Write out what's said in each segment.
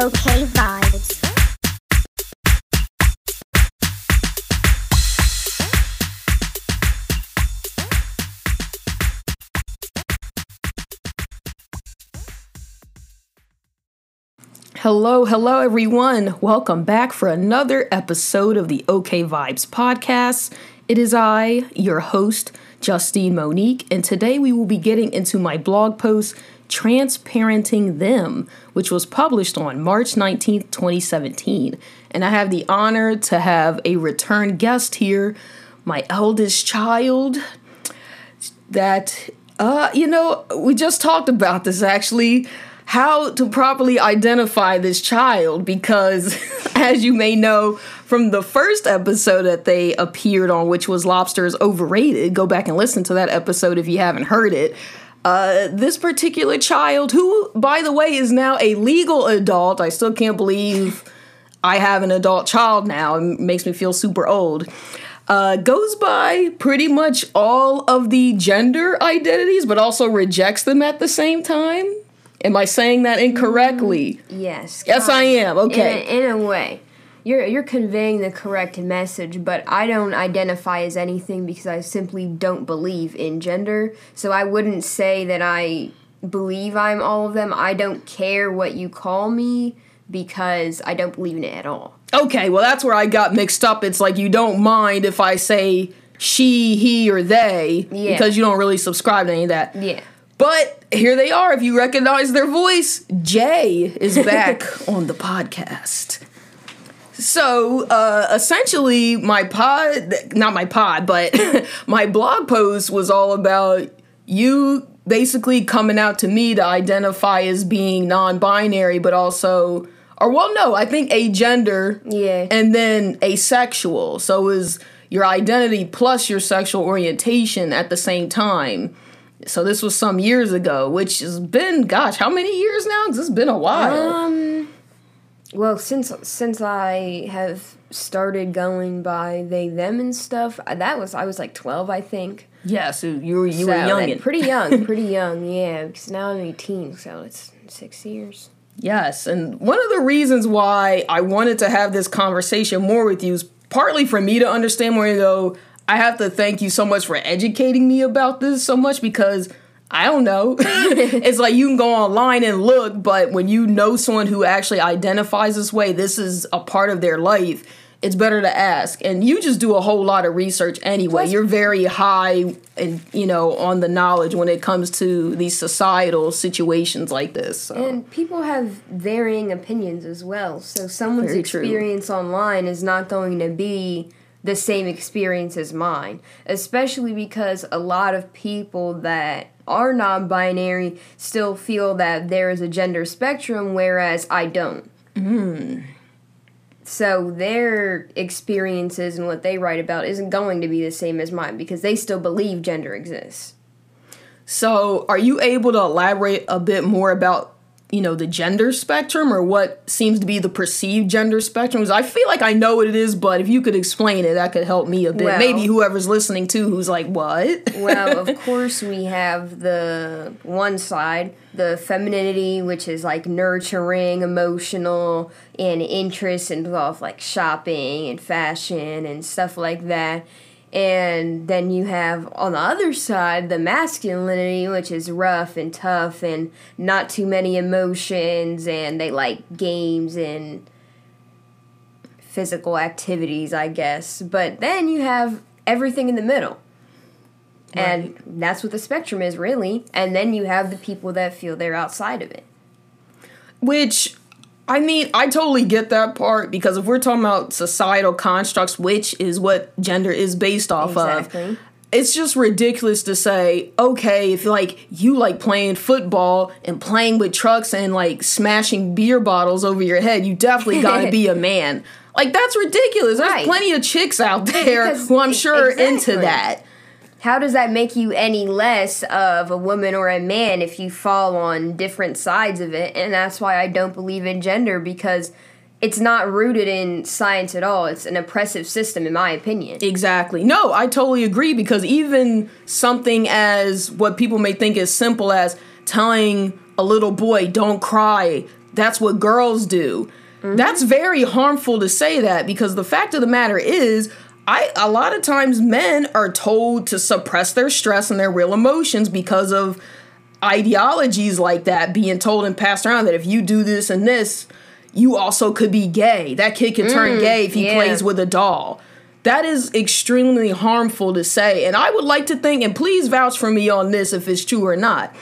Okay vibes. Hello, hello, everyone. Welcome back for another episode of the OK Vibes podcast. It is I, your host, Justine Monique, and today we will be getting into my blog post, Transparenting Them, which was published on March 19th, 2017. And I have the honor to have a return guest here, my eldest child, that, uh, you know, we just talked about this actually how to properly identify this child because, as you may know from the first episode that they appeared on, which was Lobster is Overrated, go back and listen to that episode if you haven't heard it. Uh, this particular child, who, by the way, is now a legal adult, I still can't believe I have an adult child now. It makes me feel super old. Uh, goes by pretty much all of the gender identities, but also rejects them at the same time. Am I saying that incorrectly? Yes. Yes, I am. Okay. In a, in a way, you're you're conveying the correct message, but I don't identify as anything because I simply don't believe in gender. So I wouldn't say that I believe I'm all of them. I don't care what you call me because I don't believe in it at all. Okay, well, that's where I got mixed up. It's like you don't mind if I say she, he, or they Yeah. because you don't really subscribe to any of that. Yeah. But here they are. If you recognize their voice, Jae is back on the podcast. So, uh, essentially, my pod, not my pod, but my blog post was all about you basically coming out to me to identify as being non binary, but also, or well, no, I think agender Yeah. and then asexual. So, it was your identity plus your sexual orientation at the same time. So this was some years ago, which has been, gosh, how many years now? 'Cause it's been a while. Um. Well, since since I have started going by they them and stuff, that was I was like twelve, I think. yeah, so you were you so were young and pretty young, pretty young, yeah. Because now I'm eighteen, so it's six years. yes, and one of the reasons why I wanted to have this conversation more with you is partly for me to understand more. You go, I have to thank you so much for educating me about this so much because. I don't know. it's like you can go online and look, but when you know someone who actually identifies this way, this is a part of their life, it's better to ask. And you just do a whole lot of research anyway. Plus- You're very high and you know on the knowledge when it comes to these societal situations like this. So. And people have varying opinions as well. So someone's Very true. experience online is not going to be the same experience as mine, especially because a lot of people that are non binary still feel that there is a gender spectrum, whereas I don't. So their experiences and what they write about isn't going to be the same as mine because they still believe gender exists. So, are you able to elaborate a bit more about, you know, the gender spectrum or what seems to be the perceived gender spectrum? 'Cause I feel like I know what it is, but if you could explain it, that could help me a bit. Well- Maybe whoever's listening too, who's like, what? well, of course, we have the one side, the femininity, which is like nurturing, emotional, and interests involved like shopping and fashion and stuff like that. And then you have on the other side the masculinity, which is rough and tough and not too many emotions, and they like games and physical activities, I guess. But then you have everything in the middle. And that's what the spectrum is, really. And then you have the people that feel they're outside of it. Which, I mean, I totally get that part because if we're talking about societal constructs, which is what gender is based off Exactly. of, it's just ridiculous to say, okay, if like you like playing football and playing with trucks and like smashing beer bottles over your head, you definitely gotta be a man. Like that's ridiculous. There's Right. plenty of chicks out there Because- who I'm sure are into that. How does that make you any less of a woman or a man if you fall on different sides of it? And that's why I don't believe in gender because it's not rooted in science at all. It's an oppressive system, in my opinion. Exactly. No, I totally agree because even something as what people may think is simple as telling a little boy, don't cry. That's what girls do. Mm-hmm. That's very harmful to say that because the fact of the matter is, I a lot of times men are told to suppress their stress and their real emotions because of ideologies like that being told and passed around that if you do this and this, you also could be gay. That kid can turn mm, gay if he yeah. plays with a doll. That is extremely harmful to say. And I would like to think, and please vouch for me on this if it's true or not,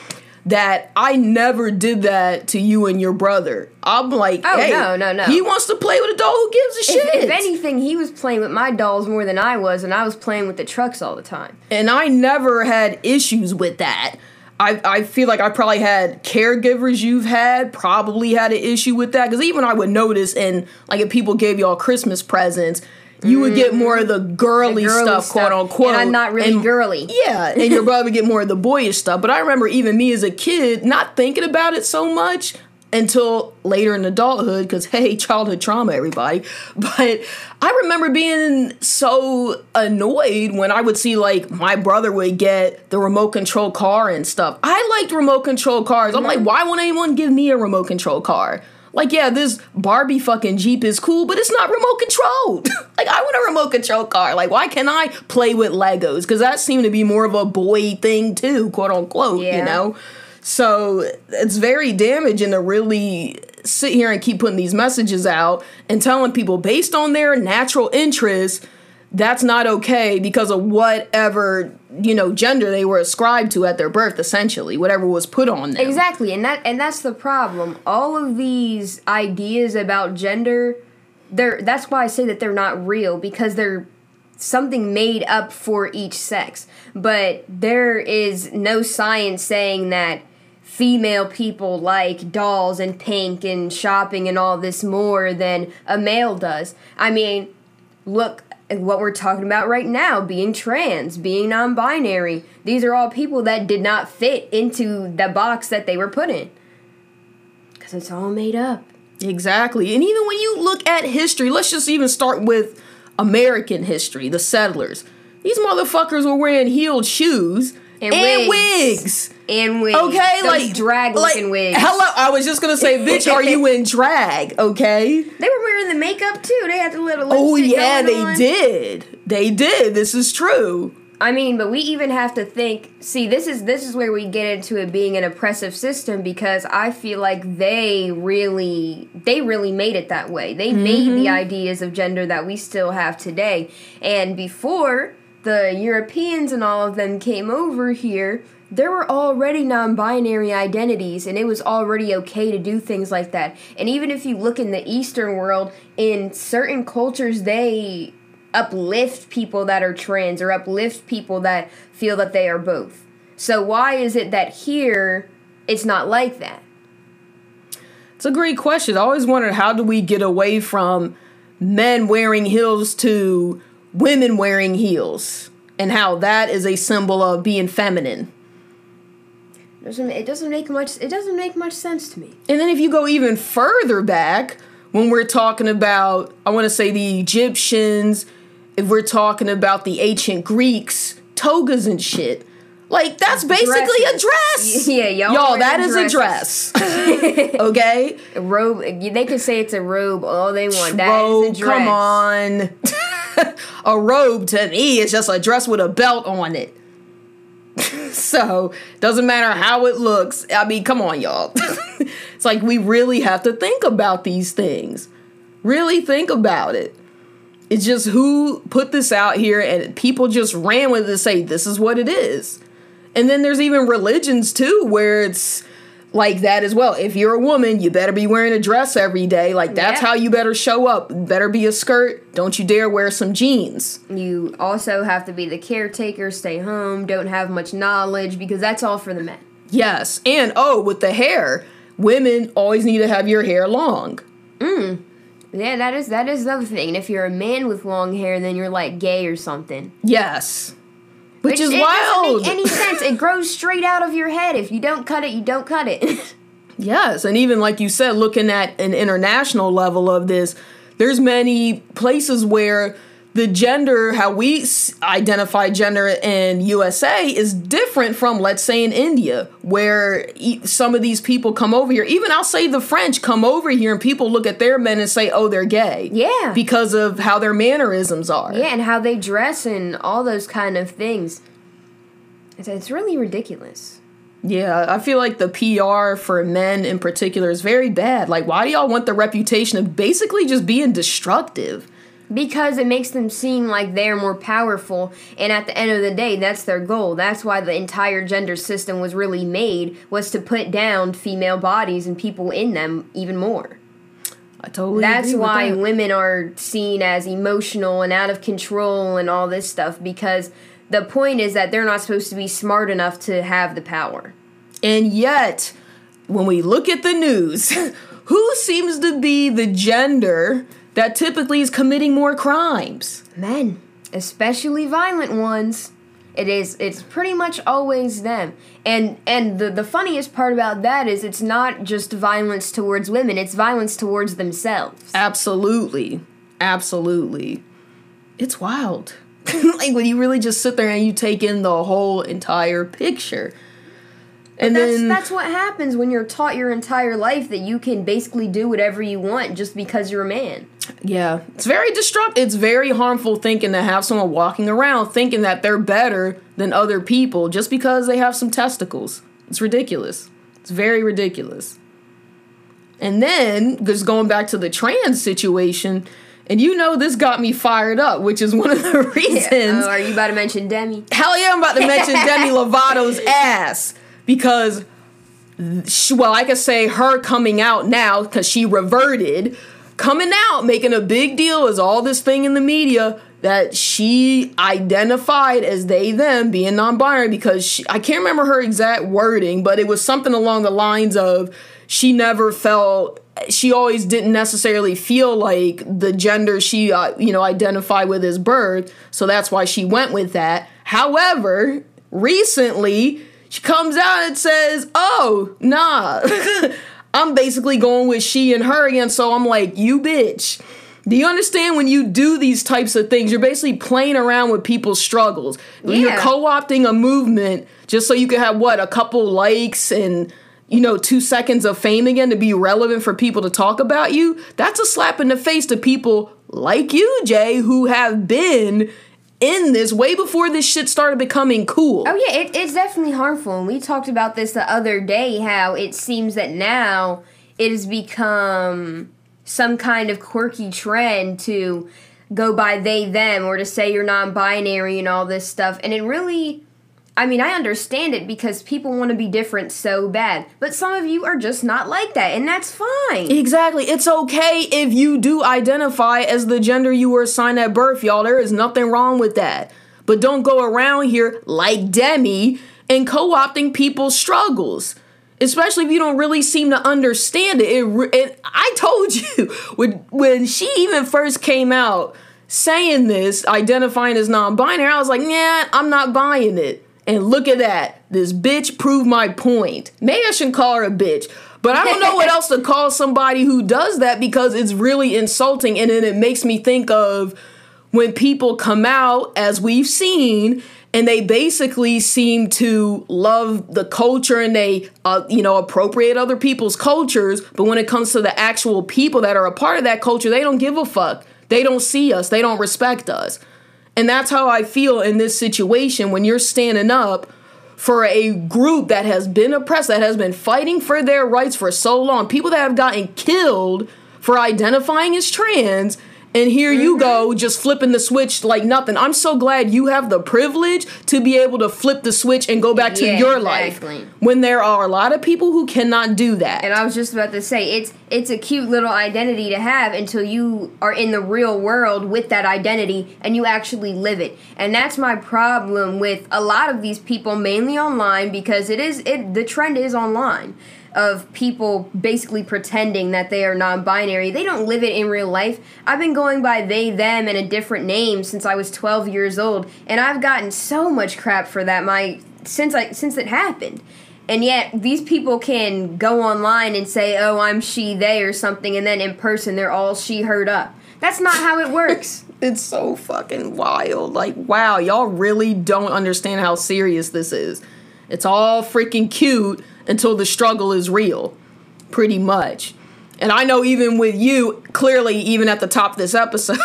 that I never did that to you and your brother. I'm like, oh, hey, no, no, no. He wants to play with a doll. Who gives a shit? If, if anything, he was playing with my dolls more than I was, and I was playing with the trucks all the time. And I never had issues with that. I, I feel like I probably had caregivers you've had probably had an issue with that because even I would notice and like if people gave y'all Christmas presents you would get mm-hmm. more of the girly, the girly stuff, stuff, quote unquote. And I'm not really and, girly. Yeah, and your brother would get more of the boyish stuff. But I remember even me as a kid not thinking about it so much until later in adulthood because hey childhood trauma everybody. But i remember being so annoyed when i would see like my brother would get the remote control car and stuff. I liked remote control cars. I'm like mm-hmm. why won't anyone give me a remote control car like, yeah, this Barbie fucking Jeep is cool, but it's not remote controlled. like, I want a remote control car. Like, why can't I play with Legos? Because that seemed to be more of a boy thing, too, quote unquote, yeah. you know? So it's very damaging to really sit here and keep putting these messages out and telling people based on their natural interests that's not okay because of whatever you know gender they were ascribed to at their birth essentially whatever was put on them. Exactly and that and that's the problem. All of these ideas about gender they're that's why i say that they're not real because they're something made up for each sex. But there is no science saying that female people like dolls and pink and shopping and all this more than a male does. I mean look what we're talking about right now being trans, being non binary. These are all people that did not fit into the box that they were put in. Because it's all made up. Exactly. And even when you look at history, let's just even start with American history, the settlers. These motherfuckers were wearing heeled shoes and, and wigs. wigs. And wigs. Okay, Those like drag looking like, wigs. Hello, I was just gonna say, bitch, are you in drag? Okay. They were wearing the makeup too. They had the little. Oh yeah, they on. did. They did. This is true. I mean, but we even have to think. See, this is this is where we get into it being an oppressive system because I feel like they really they really made it that way. They mm-hmm. made the mm-hmm. ideas of gender that we still have today. And before the Europeans and all of them came over here, there were already non binary identities, and it was already okay to do things like that. And even if you look in the Eastern world, in certain cultures, they uplift people that are trans or uplift people that feel that they are both. So, why is it that here it's not like that? It's a great question. I always wondered how do we get away from men wearing heels to women wearing heels and how that is a symbol of being feminine. Doesn't it doesn't make much it doesn't make much sense to me. And then if you go even further back, when we're talking about I want to say the Egyptians, if we're talking about the ancient Greeks, togas and shit. Like that's basically Dresses. a dress. Yeah, y'all. Y'all, that is a dress. okay. A robe. They can say it's a robe all they want. That robe, is a dress. Come on. a robe to me is just a dress with a belt on it. so doesn't matter how it looks. I mean, come on, y'all. it's like we really have to think about these things. Really think about it. It's just who put this out here and people just ran with it to say this is what it is. And then there's even religions too where it's like that as well. If you're a woman, you better be wearing a dress every day. Like that's how you better show up. Better be a skirt. Don't you dare wear some jeans. You also have to be the caretaker, stay home, don't have much knowledge because that's all for the men. Yes. And oh, with the hair, women always need to have your hair long. Mm. Yeah, that is that is another thing. And if you're a man with long hair, then you're like gay or something. Yes. Which, Which is it wild. Doesn't make any sense. It grows straight out of your head. If you don't cut it, you don't cut it. yes, and even like you said, looking at an international level of this, there's many places where the gender, how we identify gender in USA is different from, let's say, in India, where some of these people come over here. Even I'll say the French come over here and people look at their men and say, oh, they're gay. Yeah. Because of how their mannerisms are. Yeah, and how they dress and all those kind of things. It's, it's really ridiculous. Yeah, I feel like the PR for men in particular is very bad. Like, why do y'all want the reputation of basically just being destructive? Because it makes them seem like they're more powerful, and at the end of the day, that's their goal. That's why the entire gender system was really made, was to put down female bodies and people in them even more. I totally That's agree with why that. women are seen as emotional and out of control and all this stuff, because the point is that they're not supposed to be smart enough to have the power. And yet, when we look at the news, who seems to be the gender that typically is committing more crimes? Men, especially violent ones. It is it's pretty much always them. And and the the funniest part about that is it's not just violence towards women, it's violence towards themselves. Absolutely. Absolutely. It's wild. like when you really just sit there and you take in the whole entire picture. And That's then that's what happens when you're taught your entire life that you can basically do whatever you want just because you're a man. Yeah, it's very destructive. It's very harmful thinking to have someone walking around thinking that they're better than other people just because they have some testicles. It's ridiculous. It's very ridiculous. And then, just going back to the trans situation, and you know this got me fired up, which is one of the reasons. Oh, are you about to mention Demi? Hell yeah, I'm about to mention Demi Lovato's ass because, she, well, I could say her coming out now because she reverted, coming out, making a big deal as all this thing in the media that she identified as they them being non-binary because she, I can't remember her exact wording, but it was something along the lines of she never felt she always didn't necessarily feel like the gender she uh, you know identified with as birth so that's why she went with that. However recently she comes out and says oh nah i'm basically going with she and her again so i'm like you bitch. Do you understand when you do these types of things you're basically playing around with people's struggles. Yeah. you're co-opting a movement just so you can have what a couple likes and you know, two seconds of fame again to be relevant for people to talk about you, that's a slap in the face to people like you, Jae, who have been in this way before this shit started becoming cool. Oh yeah, it, it's definitely harmful. And we talked about this the other day. How it seems that now it has become some kind of quirky trend to go by they them or to say you're non-binary and all this stuff. And it really, I mean, I understand it because people want to be different so bad. But some of you are just not like that, and that's fine. Exactly. It's okay if you do identify as the gender you were assigned at birth, y'all. There is nothing wrong with that. But don't go around here like Demi and co opting people's struggles. Especially if you don't really seem to understand it. It, it. I told you when when she even first came out saying this, identifying as non-binary, I was like, nah, I'm not buying it. And look at that. This bitch proved my point. Maybe I shouldn't call her a bitch. But I don't know what else to call somebody who does that because it's really insulting. And then it makes me think of when people come out, as we've seen, and they basically seem to love the culture and they, uh, you know, appropriate other people's cultures. But when it comes to the actual people that are a part of that culture, they don't give a fuck. They don't see us. They don't respect us. And that's how I feel in this situation when you're standing up for a group that has been oppressed, that has been fighting for their rights for so long, people that have gotten killed for identifying as trans. And here you mm-hmm. go, just flipping the switch like nothing. I'm so glad you have the privilege to be able to flip the switch and go back to Yeah, your exactly. life. When there are a lot of people who cannot do that. And I was just about to say it's it's a cute little identity to have until you are in the real world with that identity and you actually live it. And that's my problem with a lot of these people mainly online because it is it the trend is online of people basically pretending that they are non-binary. They don't live it in real life. I've been going by they them and a different name since I was 12 years old and I've gotten so much crap for that my since I since it happened. And yet, these people can go online and say, oh, I'm she, they, or something, and then in person, they're all she, heard up. That's not how it works. It's so fucking wild. Like, wow, y'all really don't understand how serious this is. It's all freaking cute until the struggle is real, pretty much. And I know even with you, clearly, even at the top of this episode,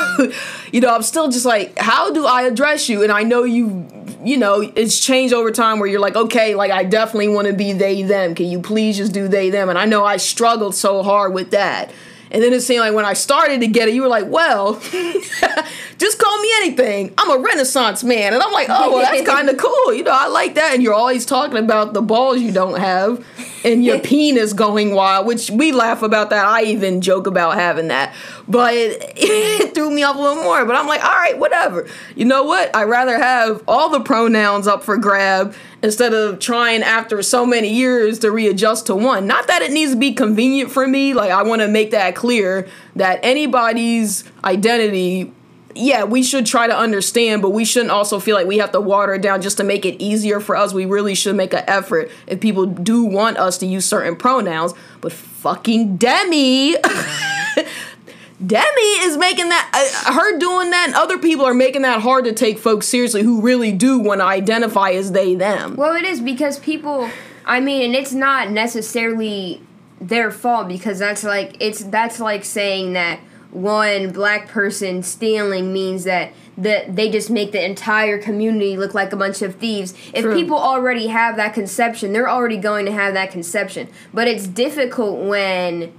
you know, I'm still just like, how do I address you? And I know you, you know, it's changed over time where you're like, okay, like I definitely want to be they, them. Can you please just do they, them? And I know I struggled so hard with that. And then it seemed like when I started to get it, you were like, well, just call me anything. I'm a Renaissance man. And I'm like, oh, well, that's kind of cool. You know, I like that. And you're always talking about the balls you don't have and your penis going wild, which we laugh about that. I even joke about having that. But it, it threw me off a little more. But I'm like, all right, whatever. You know what? I'd rather have all the pronouns up for grab instead of trying after so many years to readjust to one. Not that it needs to be convenient for me. Like, I want to make that clear that anybody's identity yeah, we should try to understand, but we shouldn't also feel like we have to water it down just to make it easier for us. We really should make an effort if people do want us to use certain pronouns. But fucking Demi, Demi is making that, uh, her doing that, and other people are making that hard to take folks seriously who really do want to identify as they, them. Well, it is because people, I mean, and it's not necessarily their fault because that's like, it's, that's like saying that one black person stealing means that that they just make the entire community look like a bunch of thieves. If True. people already have that conception, they're already going to have that conception. But it's difficult when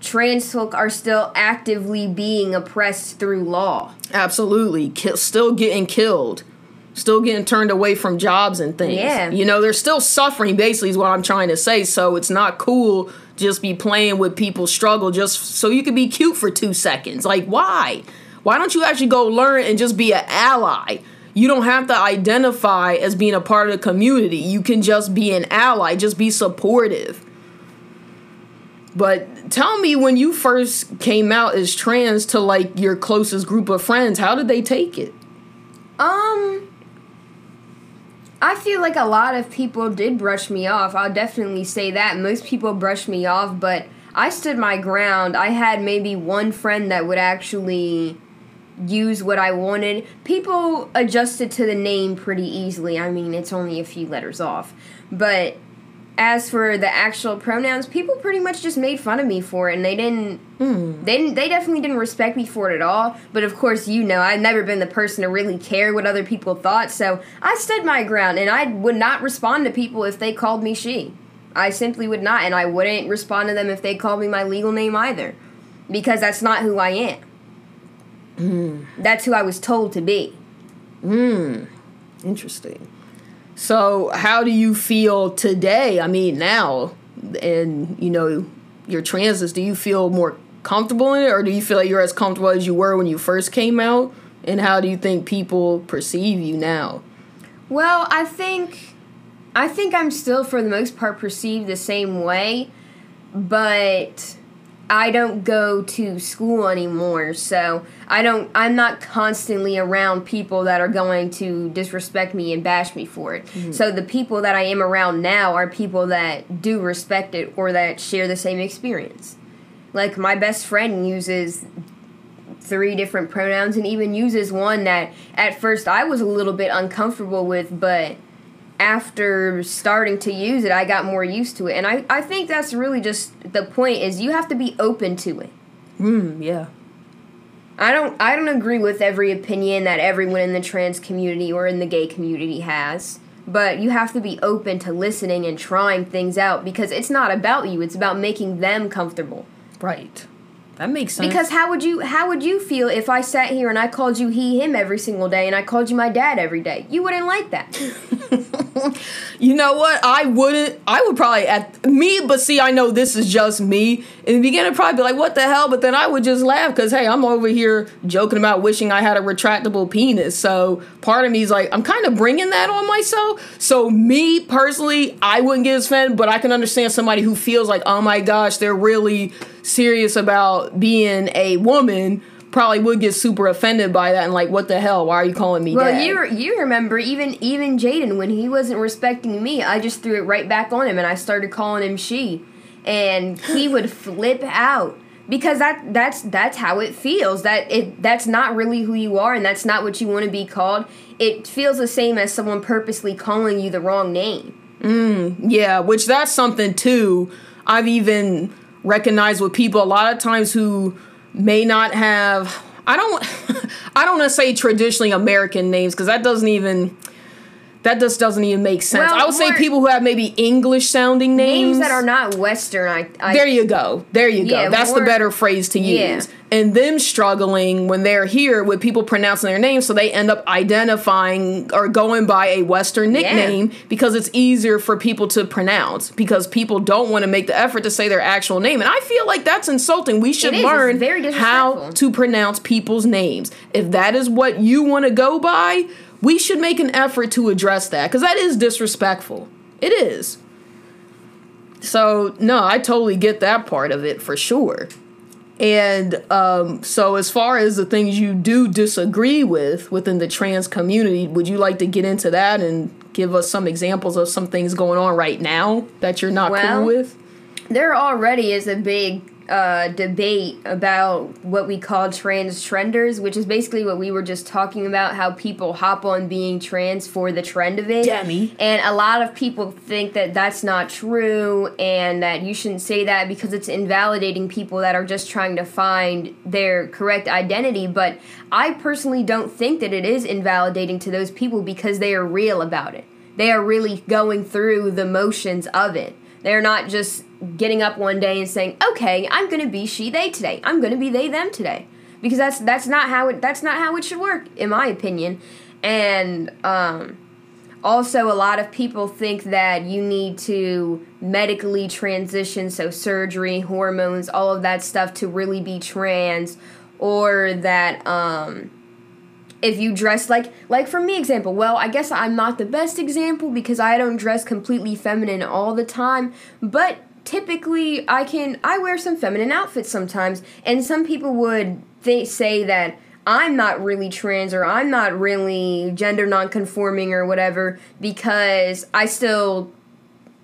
trans folk are still actively being oppressed through law. Absolutely. Kill, still getting killed. Still getting turned away from jobs and things. Yeah. You know, they're still suffering, basically, is what I'm trying to say. So it's not cool just be playing with people's struggle just so you can be cute for two seconds. Like, why? Why don't you actually go learn and just be an ally? You don't have to identify as being a part of the community. You can just be an ally, just be supportive. But tell me when you first came out as trans to like your closest group of friends, how did they take it? Um I feel like a lot of people did brush me off. I'll definitely say that. Most people brushed me off, but I stood my ground. I had maybe one friend that would actually use what I wanted. People adjusted to the name pretty easily. I mean, it's only a few letters off. But as for the actual pronouns, people pretty much just made fun of me for it, and they didn't. They didn't. They definitely didn't respect me for it at all. But of course, you know, I've never been the person to really care what other people thought, so I stood my ground, and I would not respond to people if they called me she. I simply would not, and I wouldn't respond to them if they called me my legal name either, because that's not who I am. That's who I was told to be. Hmm. Interesting. So, how do you feel today? I mean, now, and you know, your transes, do you feel more comfortable in it, or do you feel like you're as comfortable as you were when you first came out? And how do you think people perceive you now? Well, I think I think I'm still for the most part perceived the same way, but I don't go to school anymore, so I don't I'm not constantly around people that are going to disrespect me and bash me for it. Mm-hmm. So the people that I am around now are people that do respect it or that share the same experience. Like my best friend uses three different pronouns and even uses one that at first I was a little bit uncomfortable with, but after starting to use it, I got more used to it. And I, I think that's really just the point is you have to be open to it. Hmm, yeah. I don't I don't agree with every opinion that everyone in the trans community or in the gay community has. But you have to be open to listening and trying things out because it's not about you, it's about making them comfortable. Right. That makes sense. Because how would you how would you feel if I sat here and I called you he him every single day and I called you my dad every day? You wouldn't like that. You know what? I wouldn't. I would probably at me, but see, I know this is just me. In the beginning, I'd probably be like, "What the hell?" But then I would just laugh because hey, I'm over here joking about wishing I had a retractable penis. So part of me is like, I'm kind of bringing that on myself. So me personally, I wouldn't get offended, but I can understand somebody who feels like, oh my gosh, they're really serious about being a woman. Probably would get super offended by that and like, what the hell? Why are you calling me Well, dad? you you remember even even Jaden when he wasn't respecting me, I just threw it right back on him and I started calling him she, and he would flip out because that that's that's how it feels that it that's not really who you are and that's not what you want to be called it feels the same as someone purposely calling you the wrong name mm, Yeah, which that's something too. I've even recognized with people a lot of times who may not have. I don't. I don't want to say traditionally American names because that doesn't even. That just doesn't even make sense. Well, I would say people who have maybe English sounding names. names that are not western i, I There you go. There you go. Yeah, That's the better phrase to Yeah. use. And them struggling when they're here with people pronouncing their names, so they end up identifying or going by a Western nickname because it's easier for people to pronounce because people don't want to make the effort to say their actual name. And I feel like that's insulting. We should It is. It's learn how to pronounce people's names. If that is what you want to go by, we should make an effort to address that because that is disrespectful. It is. So no, I totally get that part of it for sure. And um, so, as far as the things you do disagree with within the trans community, would you like to get into that and give us some examples of some things going on right now that you're not Well, cool with? there already is a big uh, debate about what we call trans trenders, which is basically what we were just talking about how people hop on being trans for the trend of it. Demi. And a lot of people think that that's not true and that you shouldn't say that because it's invalidating people that are just trying to find their correct identity. But I personally don't think that it is invalidating to those people because they are real about it. They are really going through the motions of it. They're not just getting up one day and saying, "Okay, I'm going to be she they today. I'm going to be they them today." Because that's that's not how it that's not how it should work in my opinion. And um also, a lot of people think that you need to medically transition, so surgery, hormones, all of that stuff to really be trans, or that um, if you dress like like for me example well i guess i'm not the best example because i don't dress completely feminine all the time but typically i can i wear some feminine outfits sometimes and some people would th- say that i'm not really trans or i'm not really gender nonconforming or whatever because i still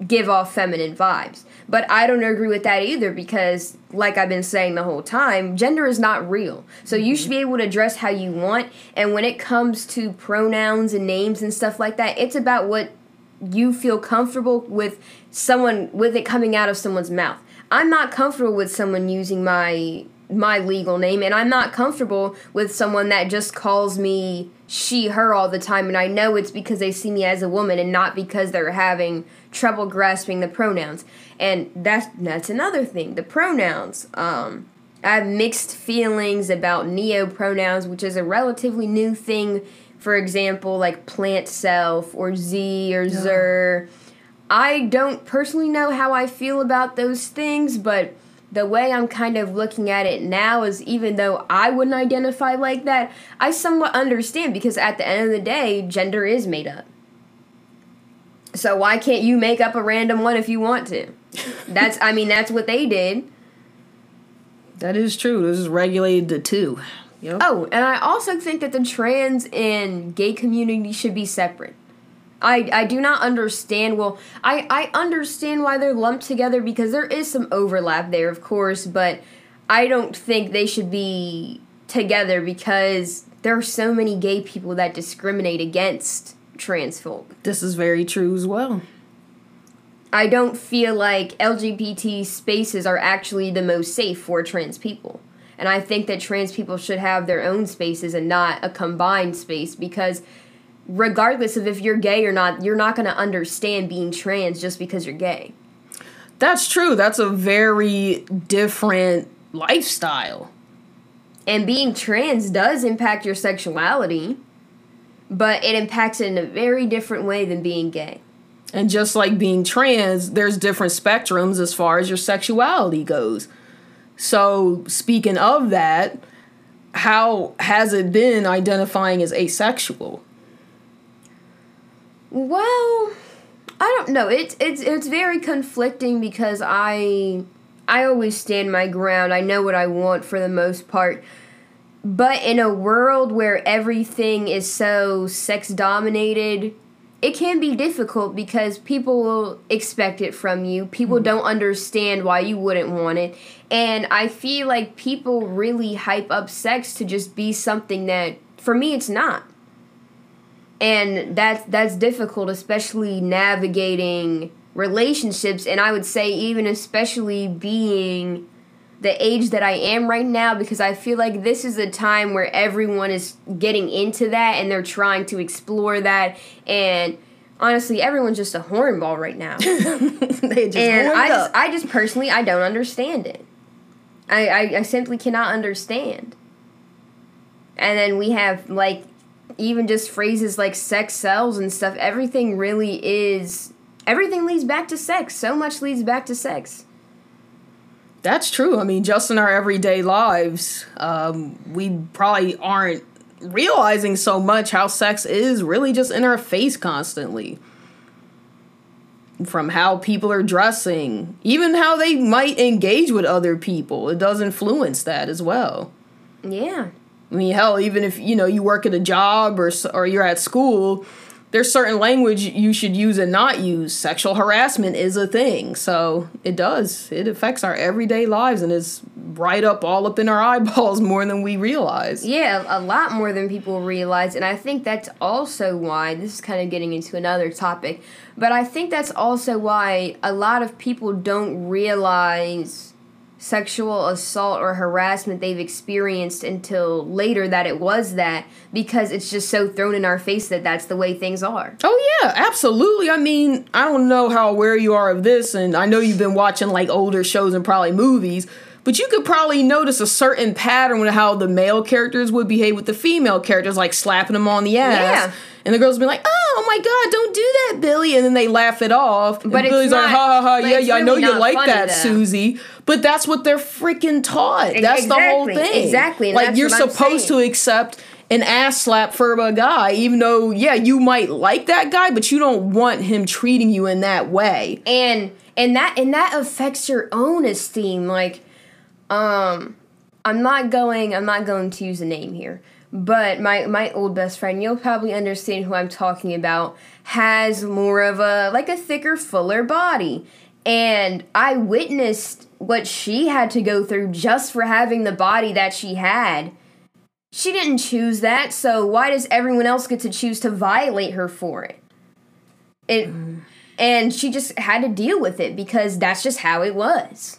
give off feminine vibes. But I don't agree with that either because, like I've been saying the whole time, gender is not real. So you should be able to dress how you want. And when it comes to pronouns and names and stuff like that, it's about what you feel comfortable with someone with it coming out of someone's mouth. I'm not comfortable with someone using my my legal name and I'm not comfortable with someone that just calls me she her all the time and I know it's because they see me as a woman and not because they're having trouble grasping the pronouns. And that's that's another thing. The pronouns um I have mixed feelings about neo pronouns, which is a relatively new thing. For example, like plant self or Z or Zer. I don't personally know how I feel about those things, but the way I'm kind of looking at it now is even though I wouldn't identify like that, I somewhat understand because at the end of the day, gender is made up. So why can't you make up a random one if you want to? That's I mean that's what they did. That is true. This is regulated to two. Yep. Oh, and I also think that the trans and gay community should be separate. I, I do not understand. Well, I, I understand why they're lumped together because there is some overlap there, of course, but I don't think they should be together because there are so many gay people that discriminate against trans folk. This is very true as well. I don't feel like LGBT spaces are actually the most safe for trans people. And I think that trans people should have their own spaces and not a combined space because regardless of if you're gay or not, you're not going to understand being trans just because you're gay. That's true. That's a very different lifestyle. And being trans does impact your sexuality, but it impacts it in a very different way than being gay. And just like being trans, there's different spectrums as far as your sexuality goes. So, speaking of that, how has it been identifying as asexual? Well, I don't know. It's it's it's very conflicting because I I always stand my ground. I know what I want for the most part. But in a world where everything is so sex dominated, it can be difficult because people will expect it from you. People mm-hmm. don't understand why you wouldn't want it. And I feel like people really hype up sex to just be something that for me it's not. And that's that's difficult especially navigating relationships and I would say even especially being the age that I am right now because I feel like this is a time where everyone is getting into that and they're trying to explore that and honestly everyone's just a hornball right now. they just and I just I just personally I don't understand it. I, I, I simply cannot understand. And then we have like even just phrases like sex sells and stuff, everything really is everything leads back to sex. So much leads back to sex. That's true. I mean, just in our everyday lives, um, we probably aren't realizing so much how sex is really just in our face constantly. From how people are dressing, even how they might engage with other people, it does influence that as well. Yeah. I mean, hell, even if you know you work at a job or or you're at school, there's certain language you should use and not use. Sexual harassment is a thing. So it does. It affects our everyday lives and is right up all up in our eyeballs more than we realize. Yeah, a lot more than people realize. And I think that's also why this is kind of getting into another topic. But I think that's also why a lot of people don't realize sexual assault or harassment they've experienced until later that it was that because it's just so thrown in our face that that's the way things are. Oh yeah, absolutely. I mean, I don't know how aware you are of this and I know you've been watching like older shows and probably movies, but you could probably notice a certain pattern with how the male characters would behave with the female characters like slapping them on the ass. Yeah. And the girls be like, oh, "Oh my god, don't do that, Billy!" And then they laugh it off. But Billy's not, like, "Ha ha ha! Yeah, yeah, really I know you like that, though. Susie." But that's what they're freaking taught. That's exactly, the whole thing. Exactly. like you're supposed to accept an ass slap for a guy, even though yeah, you might like that guy, but you don't want him treating you in that way. And and that and that affects your own esteem. Like, um, I'm not going. I'm not going to use a name here but my my old best friend you'll probably understand who i'm talking about has more of a like a thicker fuller body and i witnessed what she had to go through just for having the body that she had she didn't choose that so why does everyone else get to choose to violate her for it it mm. and she just had to deal with it because that's just how it was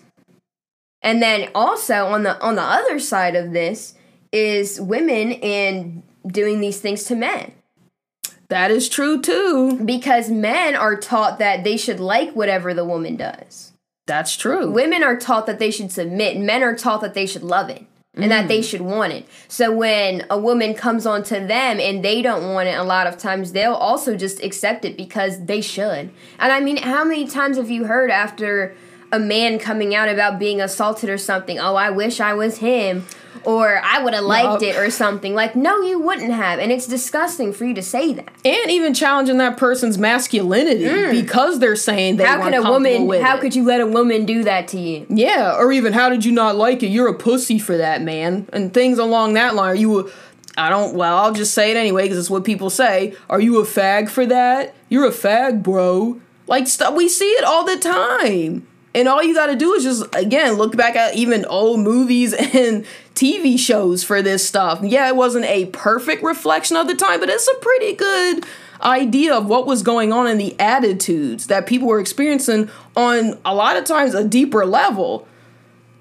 and then also on the on the other side of this is women and doing these things to men. That is true too. Because men are taught that they should like whatever the woman does. That's true. Women are taught that they should submit. Men are taught that they should love it and mm. that they mm. should want it. So when a woman comes on to them and they don't want it, a lot of times they'll also just accept it because they should. And I mean, how many times have you heard after a man coming out about being assaulted or something? Oh, I wish I was him or I would have liked it or something. Like, no, you wouldn't have. And it's disgusting for you to say that. And even challenging that person's masculinity mm. because they're saying they how can a woman how it. could you let a woman do that to you? Yeah, or even how did you not like it? You're a pussy for that, man. And things along that line. Are you a I don't. Well, I'll just say it anyway because it's what people say. Are you a fag for that? You're a fag, bro. Like stuff. We see it all the time. And all you got to do is just again look back at even old movies and TV shows for this stuff. Yeah, it wasn't a perfect reflection of the time, but it's a pretty good idea of what was going on in the attitudes that people were experiencing on a lot of times a deeper level.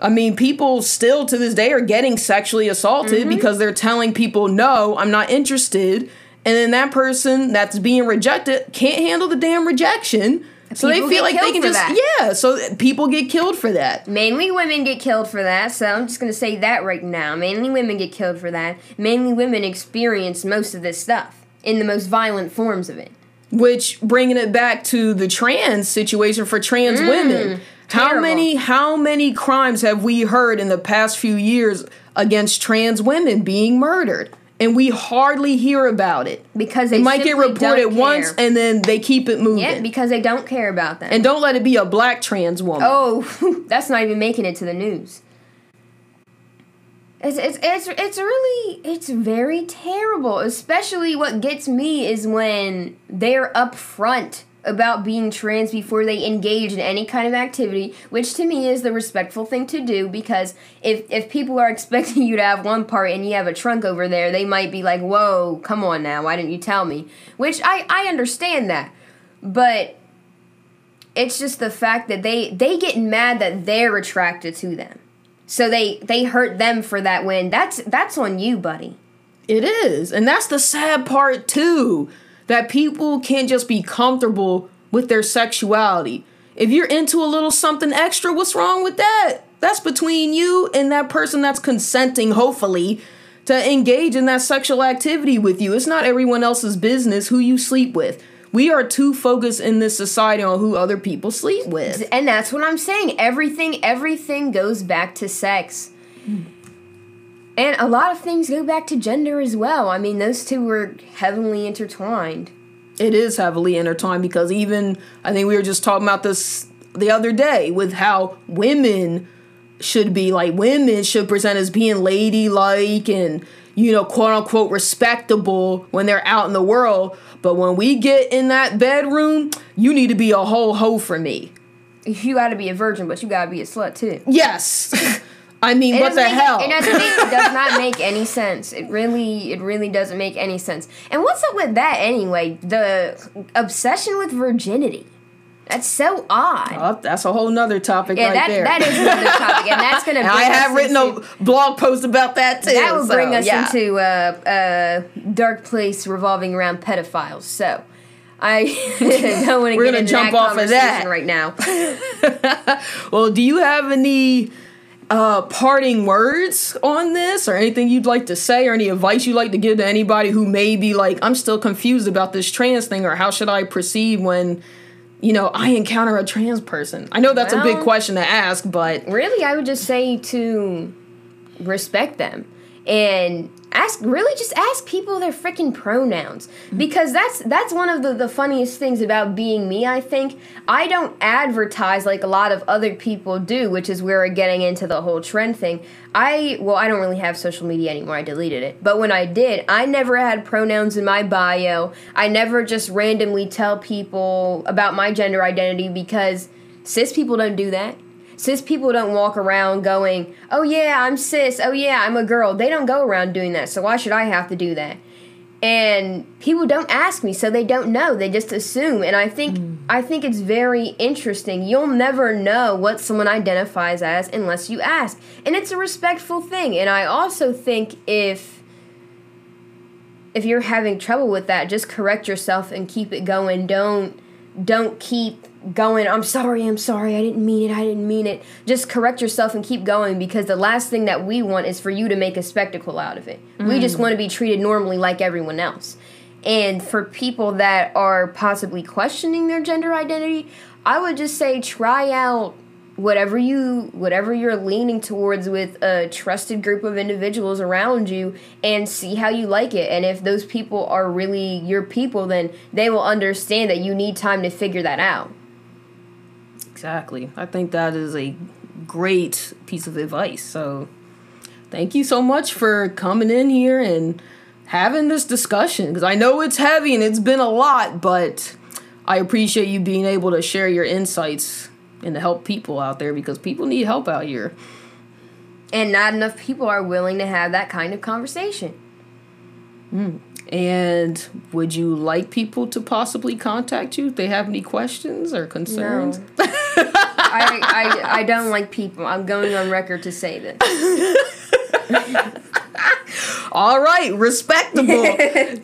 I mean, people still to this day are getting sexually assaulted mm-hmm. because they're telling people, no, I'm not interested. And then that person that's being rejected can't handle the damn rejection so people they feel like they can just that. yeah. So people get killed for that. Mainly women get killed for that. So I'm just gonna say that right now. Mainly women get killed for that. Mainly women experience most of this stuff in the most violent forms of it. Which bringing it back to the trans situation for trans mm, women. Terrible. How many how many crimes have we heard in the past few years against trans women being murdered? And we hardly hear about it because they it might get reported once and then they keep it moving. Yeah, because they don't care about that. And don't let it be a black trans woman. Oh, that's not even making it to the news. It's, it's it's it's really it's very terrible. Especially what gets me is when they're upfront about being trans before they engage in any kind of activity, which to me is the respectful thing to do because if if people are expecting you to have one part and you have a trunk over there, they might be like, "Whoa, come on now, why didn't you tell me?" Which I I understand that. But it's just the fact that they they get mad that they're attracted to them. So they they hurt them for that win. That's that's on you, buddy. It is. And that's the sad part too. That people can't just be comfortable with their sexuality. If you're into a little something extra, what's wrong with that? That's between you and that person that's consenting, hopefully, to engage in that sexual activity with you. It's not everyone else's business who you sleep with. We are too focused in this society on who other people sleep with. And that's what I'm saying. Everything everything goes back to sex. And a lot of things go back to gender as well. I mean, those two were heavily intertwined. It is heavily intertwined because even I think we were just talking about this the other day with how women should be like women should present as being ladylike and you know quote unquote respectable when they're out in the world but when we get in that bedroom you need to be a whole hoe for me You got to be a virgin, but you got to be a slut too. yes i mean It what the make- hell It doesn't make, it does not make any sense. It really, it really doesn't make any sense. And what's up with that anyway? The obsession with virginity. That's so odd. Oh, that's a whole nother topic yeah, right that there that is another topic, and that's gonna. Bring i have written into, a blog post about that too That would so, bring us yeah. into uh, a dark place revolving around pedophiles. So. I don't want to get into jump that off of that. conversation right now. Well, do you have any uh, parting words on this or anything you'd like to say or any advice you'd like to give to anybody who may be like, I'm still confused about this trans thing or how should I proceed when, you know, I encounter a trans person? I know that's a big question to ask, but really i would just say to respect them and ask really just ask people their freaking pronouns. Mm-hmm. Because that's that's one of the, the funniest things about being me i think. I don't advertise like a lot of other people do which is where we're getting into the whole trend thing. I well i don't really have social media anymore. I deleted it. But when i did i never had pronouns in my bio. I never just randomly tell people about my gender identity because cis people don't do that cis people don't walk around going, "Oh yeah, I'm cis. Oh yeah, I'm a girl." They don't go around doing that. So why should I have to do that? And people don't ask me, so they don't know. They just assume. And I think mm. I think it's very interesting. You'll never know what someone identifies as unless you ask. And it's a respectful thing. And I also think if if you're having trouble with that, just correct yourself and keep it going. Don't don't keep going, I'm sorry, I'm sorry, I didn't mean it, I didn't mean it. Just correct yourself and keep going because the last thing that we want is for you to make a spectacle out of it. We just mm. want to be treated normally like everyone else. And for people that are possibly questioning their gender identity, I would just say try out whatever you whatever you're leaning towards with a trusted group of individuals around you and see how you like it and if those people are really your people then they will understand that you need time to figure that out exactly. I think that is a great piece of advice. So thank you so much for coming in here and having this discussion because I know it's heavy and it's been a lot, but I appreciate you being able to share your insights and to help people out there because people need help out here. and not enough people are willing to have that kind of conversation mm. And would you like people to possibly contact you if they have any questions or concerns? I, I i don't like people i'm going on record to say this All right, respectable.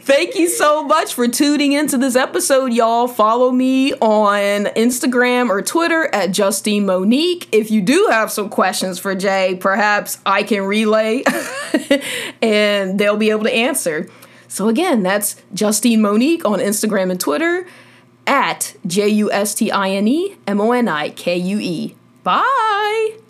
Thank you so much for tuning into this episode, y'all. Follow me on Instagram or Twitter at Justine Monique. If you do have some questions for Jae, perhaps I can relay and they'll be able to answer. So, again, that's Justine Monique on Instagram and Twitter at J U S T I N E M O N I K U E. Bye.